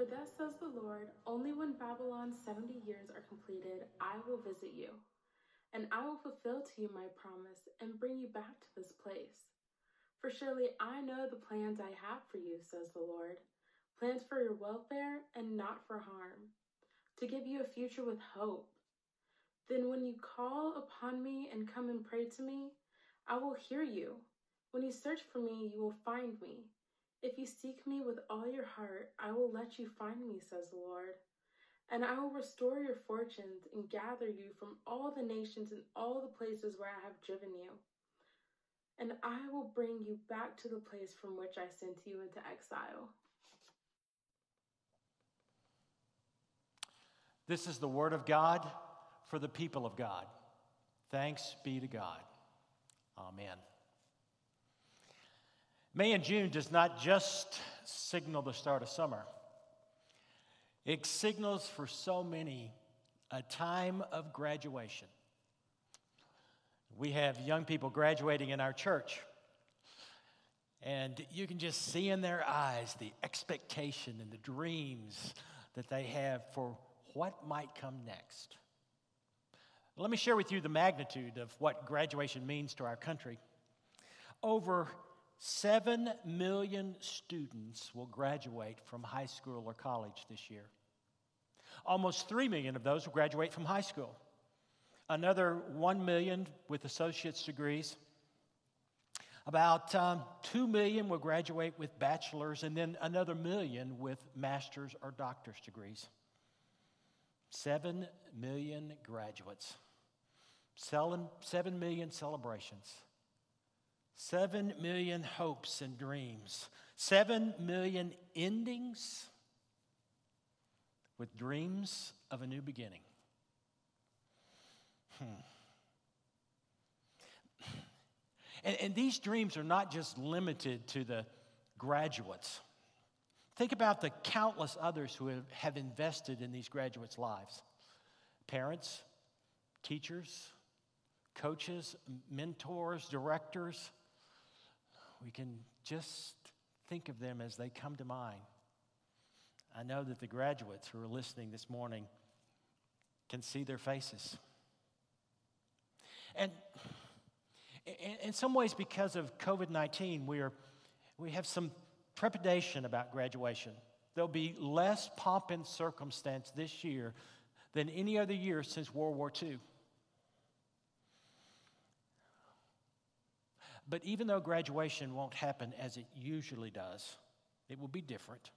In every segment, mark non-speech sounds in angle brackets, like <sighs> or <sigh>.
For thus says the Lord, only when Babylon's seventy years are completed, I will visit you, and I will fulfill to you my promise and bring you back to this place. For surely I know the plans I have for you, says the Lord plans for your welfare and not for harm, to give you a future with hope. Then, when you call upon me and come and pray to me, I will hear you. When you search for me, you will find me. If you seek me with all your heart, I will let you find me, says the Lord. And I will restore your fortunes and gather you from all the nations and all the places where I have driven you. And I will bring you back to the place from which I sent you into exile. This is the word of God for the people of God. Thanks be to God. Amen. May and June does not just signal the start of summer, it signals for so many a time of graduation. We have young people graduating in our church, and you can just see in their eyes the expectation and the dreams that they have for what might come next. Let me share with you the magnitude of what graduation means to our country. Over 7 million students will graduate from high school or college this year. Almost 3 million of those will graduate from high school. Another 1 million with associate's degrees. About um, 2 million will graduate with bachelor's, and then another million with master's or doctor's degrees. Seven million graduates, seven million celebrations, seven million hopes and dreams, seven million endings with dreams of a new beginning. Hmm. And, and, these dreams are not just limited to the graduates. Think about the countless others who have, have invested in these graduates' lives parents, teachers, coaches, mentors, directors. We can just think of them as they come to mind. I know that the graduates who are listening this morning can see their faces. And in some ways, because of COVID 19, we, are, we have some trepidation about graduation. There'll be less pomp and circumstance this year than any other year since World War II. But even though graduation won't happen as it usually does, it will be different.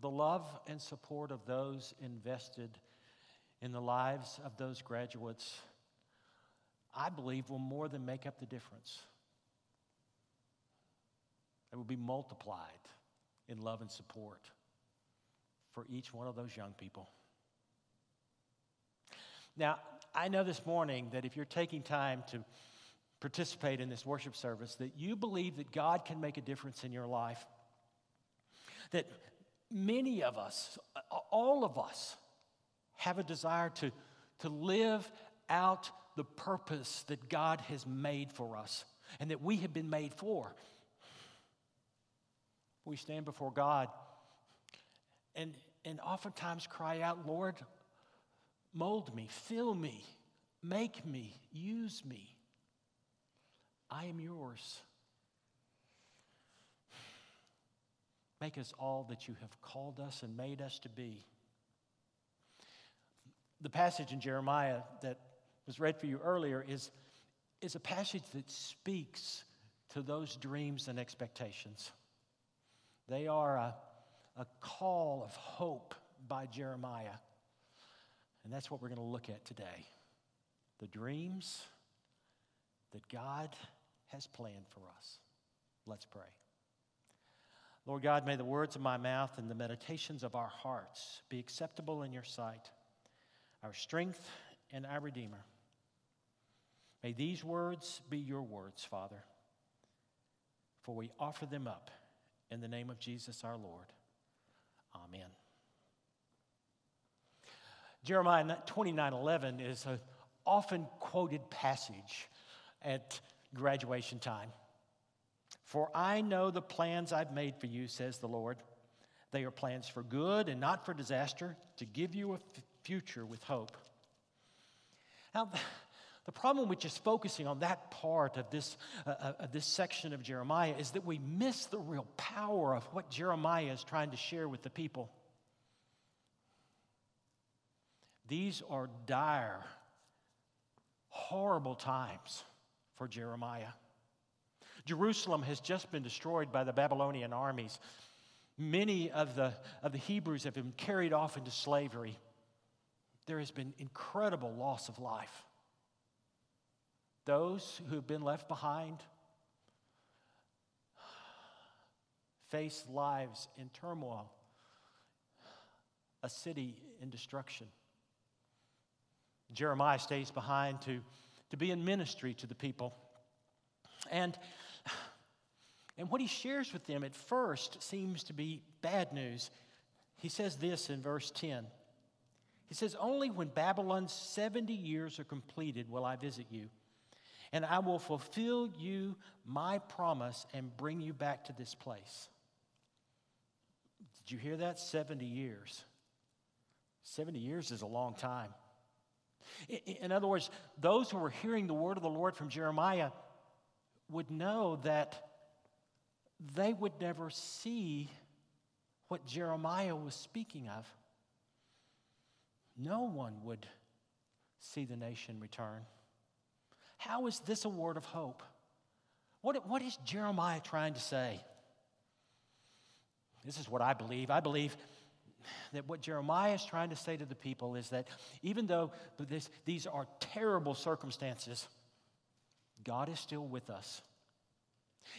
The love and support of those invested in the lives of those graduates, I believe, will more than make up the difference. It will be multiplied in love and support for each one of those young people. Now, I know this morning that if you're taking time to participate in this worship service, that you believe that God can make a difference in your life. That many of us, all of us, have a desire to, to live out the purpose that God has made for us and that we have been made for we stand before God and, and oftentimes cry out, Lord, mold me, fill me, make me, use me. I am yours. Make us all that you have called us and made us to be. The passage in Jeremiah that was read for you earlier is, is a passage that speaks to those dreams and expectations. They are a, a call of hope by Jeremiah. And that's what we're going to look at today the dreams that God has planned for us. Let's pray. Lord God, may the words of my mouth and the meditations of our hearts be acceptable in your sight, our strength and our Redeemer. May these words be your words, Father, for we offer them up in the name of Jesus our Lord. Amen. Jeremiah 29 11 is an often quoted passage at graduation time. For I know the plans I've made for you, says the Lord. They are plans for good and not for disaster, to give you a f- future with hope. Now, the problem with just focusing on that part of this, uh, uh, of this section of Jeremiah is that we miss the real power of what Jeremiah is trying to share with the people. These are dire, horrible times for Jeremiah. Jerusalem has just been destroyed by the Babylonian armies. Many of the, of the Hebrews have been carried off into slavery. There has been incredible loss of life. Those who have been left behind face lives in turmoil, a city in destruction. Jeremiah stays behind to, to be in ministry to the people. And, and what he shares with them at first seems to be bad news. He says this in verse 10. He says, Only when Babylon's 70 years are completed will I visit you, and I will fulfill you my promise and bring you back to this place. Did you hear that? 70 years. 70 years is a long time. In other words, those who were hearing the word of the Lord from Jeremiah would know that they would never see what Jeremiah was speaking of. No one would see the nation return. How is this a word of hope? What, what is Jeremiah trying to say? This is what I believe. I believe that what Jeremiah is trying to say to the people is that even though this, these are terrible circumstances, God is still with us.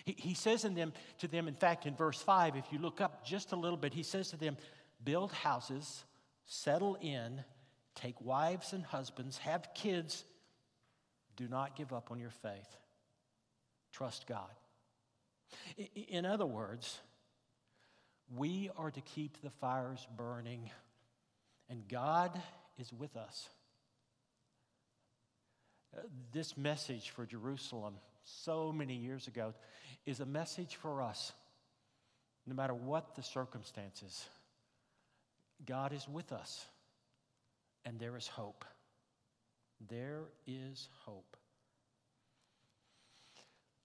He, he says in them, to them, in fact, in verse 5, if you look up just a little bit, he says to them, Build houses, settle in, take wives and husbands, have kids. Do not give up on your faith. Trust God. In other words, we are to keep the fires burning, and God is with us. Uh, this message for Jerusalem so many years ago is a message for us. No matter what the circumstances, God is with us, and there is hope. There is hope.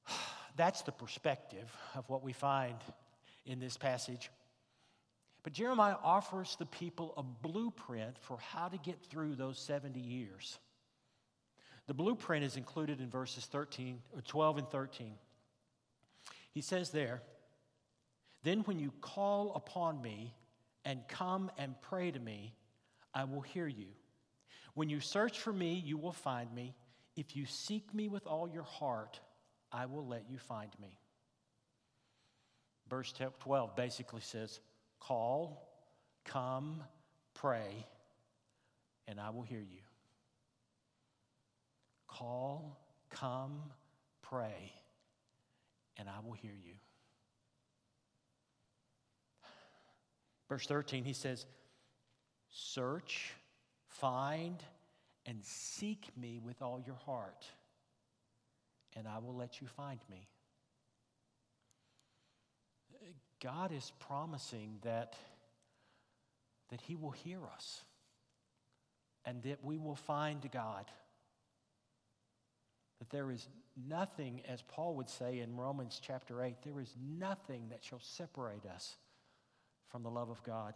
<sighs> That's the perspective of what we find in this passage. But Jeremiah offers the people a blueprint for how to get through those 70 years. The blueprint is included in verses 13 or 12 and 13. He says there, "Then when you call upon me and come and pray to me, I will hear you. When you search for me, you will find me. If you seek me with all your heart, I will let you find me." Verse 12 basically says, Call, come, pray, and I will hear you. Call, come, pray, and I will hear you. Verse 13, he says, Search, find, and seek me with all your heart, and I will let you find me. God is promising that, that He will hear us and that we will find God. That there is nothing, as Paul would say in Romans chapter 8, there is nothing that shall separate us from the love of God.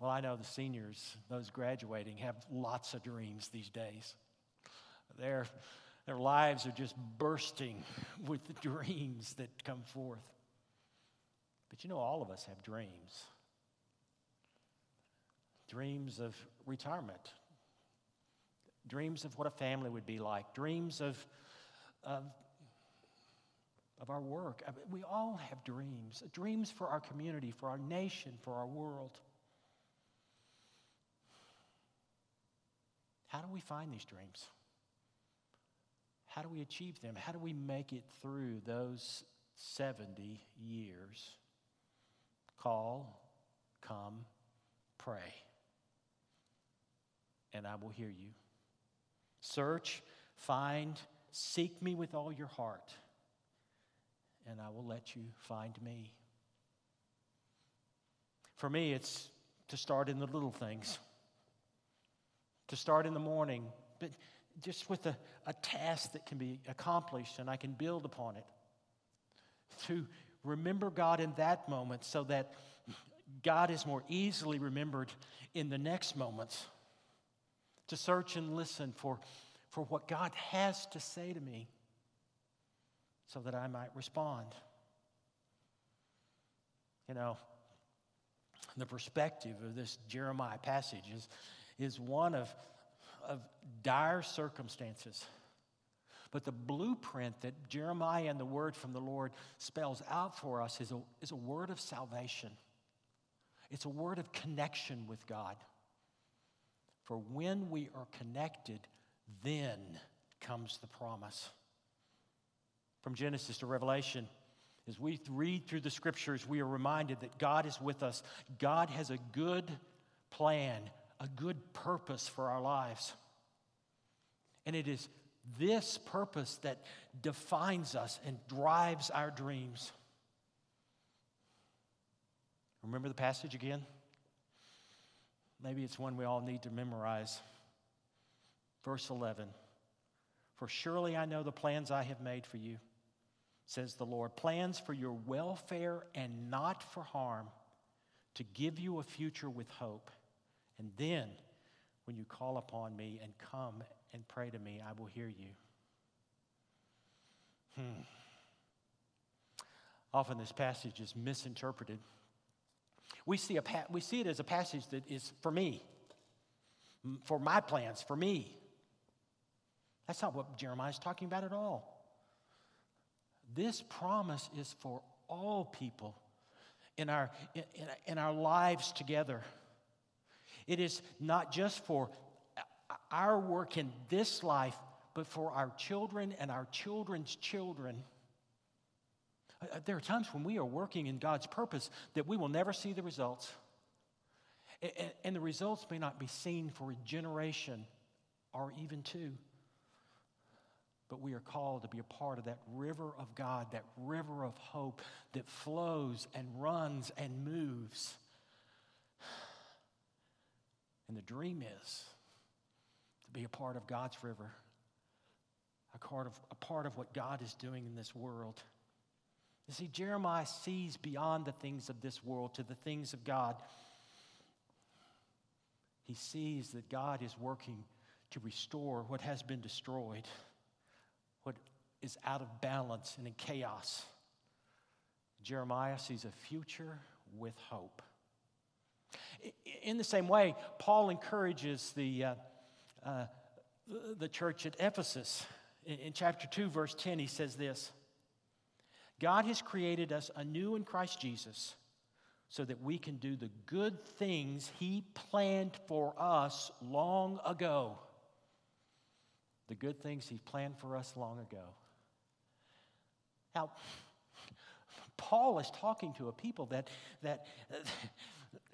Well, I know the seniors, those graduating, have lots of dreams these days. They're their lives are just bursting with the dreams that come forth. But you know, all of us have dreams dreams of retirement, dreams of what a family would be like, dreams of, of, of our work. I mean, we all have dreams dreams for our community, for our nation, for our world. How do we find these dreams? How do we achieve them? How do we make it through those 70 years? Call, come, pray, and I will hear you. Search, find, seek me with all your heart, and I will let you find me. For me, it's to start in the little things, to start in the morning, but just with a, a task that can be accomplished and I can build upon it. To remember God in that moment so that God is more easily remembered in the next moments. To search and listen for, for what God has to say to me so that I might respond. You know, the perspective of this Jeremiah passage is, is one of, of dire circumstances. But the blueprint that Jeremiah and the word from the Lord spells out for us is a, is a word of salvation. It's a word of connection with God. For when we are connected, then comes the promise. From Genesis to Revelation, as we read through the scriptures, we are reminded that God is with us. God has a good plan, a good purpose for our lives. And it is this purpose that defines us and drives our dreams. Remember the passage again? Maybe it's one we all need to memorize. Verse 11 For surely I know the plans I have made for you, says the Lord plans for your welfare and not for harm, to give you a future with hope. And then, when you call upon me and come and pray to me, I will hear you. Hmm. Often this passage is misinterpreted. We see, a, we see it as a passage that is for me, for my plans, for me. That's not what Jeremiah is talking about at all. This promise is for all people in our, in, in our lives together. It is not just for our work in this life, but for our children and our children's children. Uh, uh, there are times when we are working in God's purpose that we will never see the results. And the results may not be seen for a generation or even two. But we are called to be a part of that river of God, that river of hope that flows and runs and moves. And the dream is to be a part of God's river, a part of, a part of what God is doing in this world. You see, Jeremiah sees beyond the things of this world to the things of God. He sees that God is working to restore what has been destroyed, what is out of balance and in chaos. Jeremiah sees a future with hope. In the same way, Paul encourages the, uh, uh, the church at Ephesus. In, in chapter 2, verse 10, he says this God has created us anew in Christ Jesus so that we can do the good things He planned for us long ago. The good things He planned for us long ago. Now, Paul is talking to a people that, that,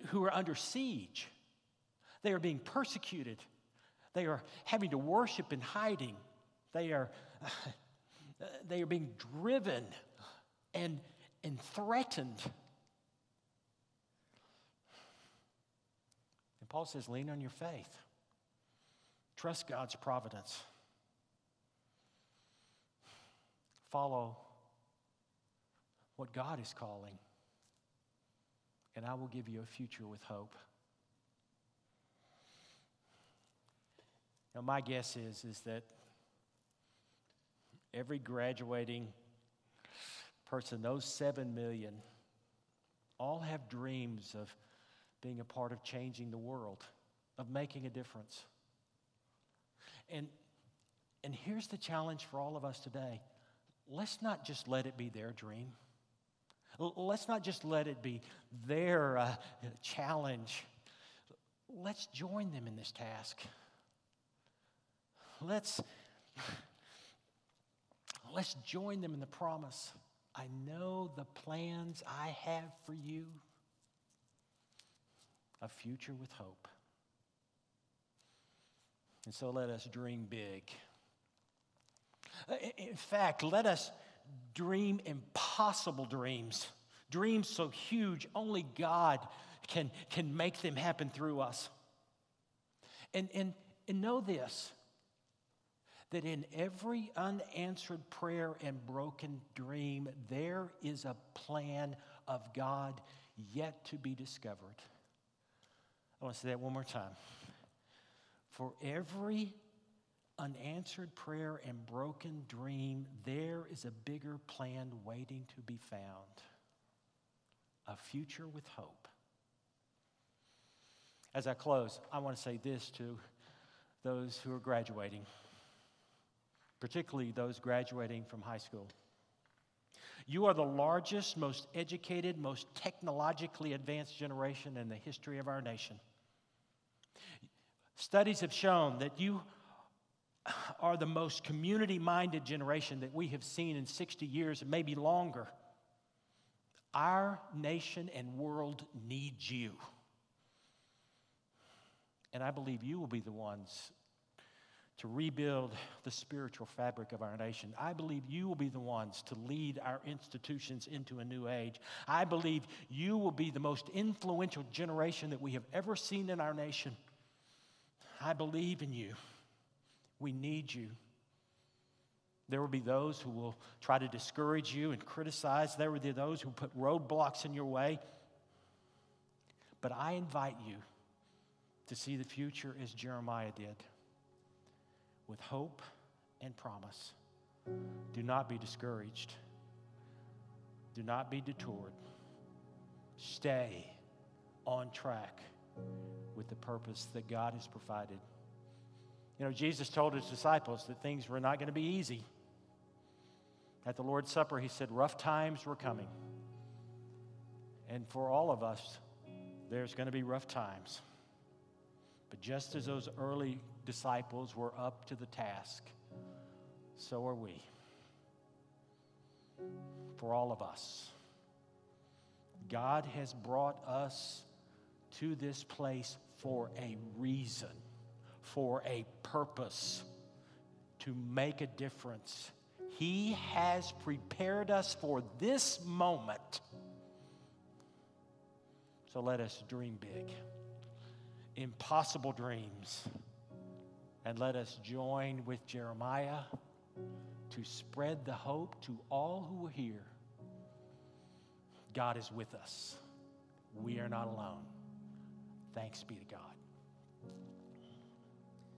who are under siege. They are being persecuted. They are having to worship in hiding. They are, <sighs> they are being driven and, and threatened. And Paul says, lean on your faith, trust God's providence, follow what God is calling, and I will give you a future with hope. Now, my guess is, is that every graduating person, those seven million, all have dreams of being a part of changing the world, of making a difference. And, and here's the challenge for all of us today let's not just let it be their dream. Let's not just let it be their uh, challenge. Let's join them in this task. Let's, let's join them in the promise I know the plans I have for you a future with hope. And so let us dream big. In fact, let us dream impossible dreams, dreams so huge only God can, can make them happen through us. And, and, and know this that in every unanswered prayer and broken dream, there is a plan of God yet to be discovered. I want to say that one more time. For every unanswered prayer and broken dream, there is a bigger plan waiting to be found a future with hope. As I close, I want to say this to those who are graduating, particularly those graduating from high school. You are the largest, most educated, most technologically advanced generation in the history of our nation. Studies have shown that you are the most community minded generation that we have seen in 60 years and maybe longer. Our nation and world needs you. And I believe you will be the ones to rebuild the spiritual fabric of our nation. I believe you will be the ones to lead our institutions into a new age. I believe you will be the most influential generation that we have ever seen in our nation. I believe in you. We need you. There will be those who will try to discourage you and criticize. There will be those who put roadblocks in your way. But I invite you to see the future as Jeremiah did with hope and promise. Do not be discouraged. Do not be detoured. Stay on track with the purpose that God has provided. You know, Jesus told his disciples that things were not going to be easy. At the Lord's Supper, he said, rough times were coming. And for all of us, there's going to be rough times. But just as those early disciples were up to the task, so are we. For all of us. God has brought us to this place for a reason for a purpose to make a difference. He has prepared us for this moment. So let us dream big, impossible dreams, and let us join with Jeremiah to spread the hope to all who are here. God is with us. We are not alone. Thanks be to God.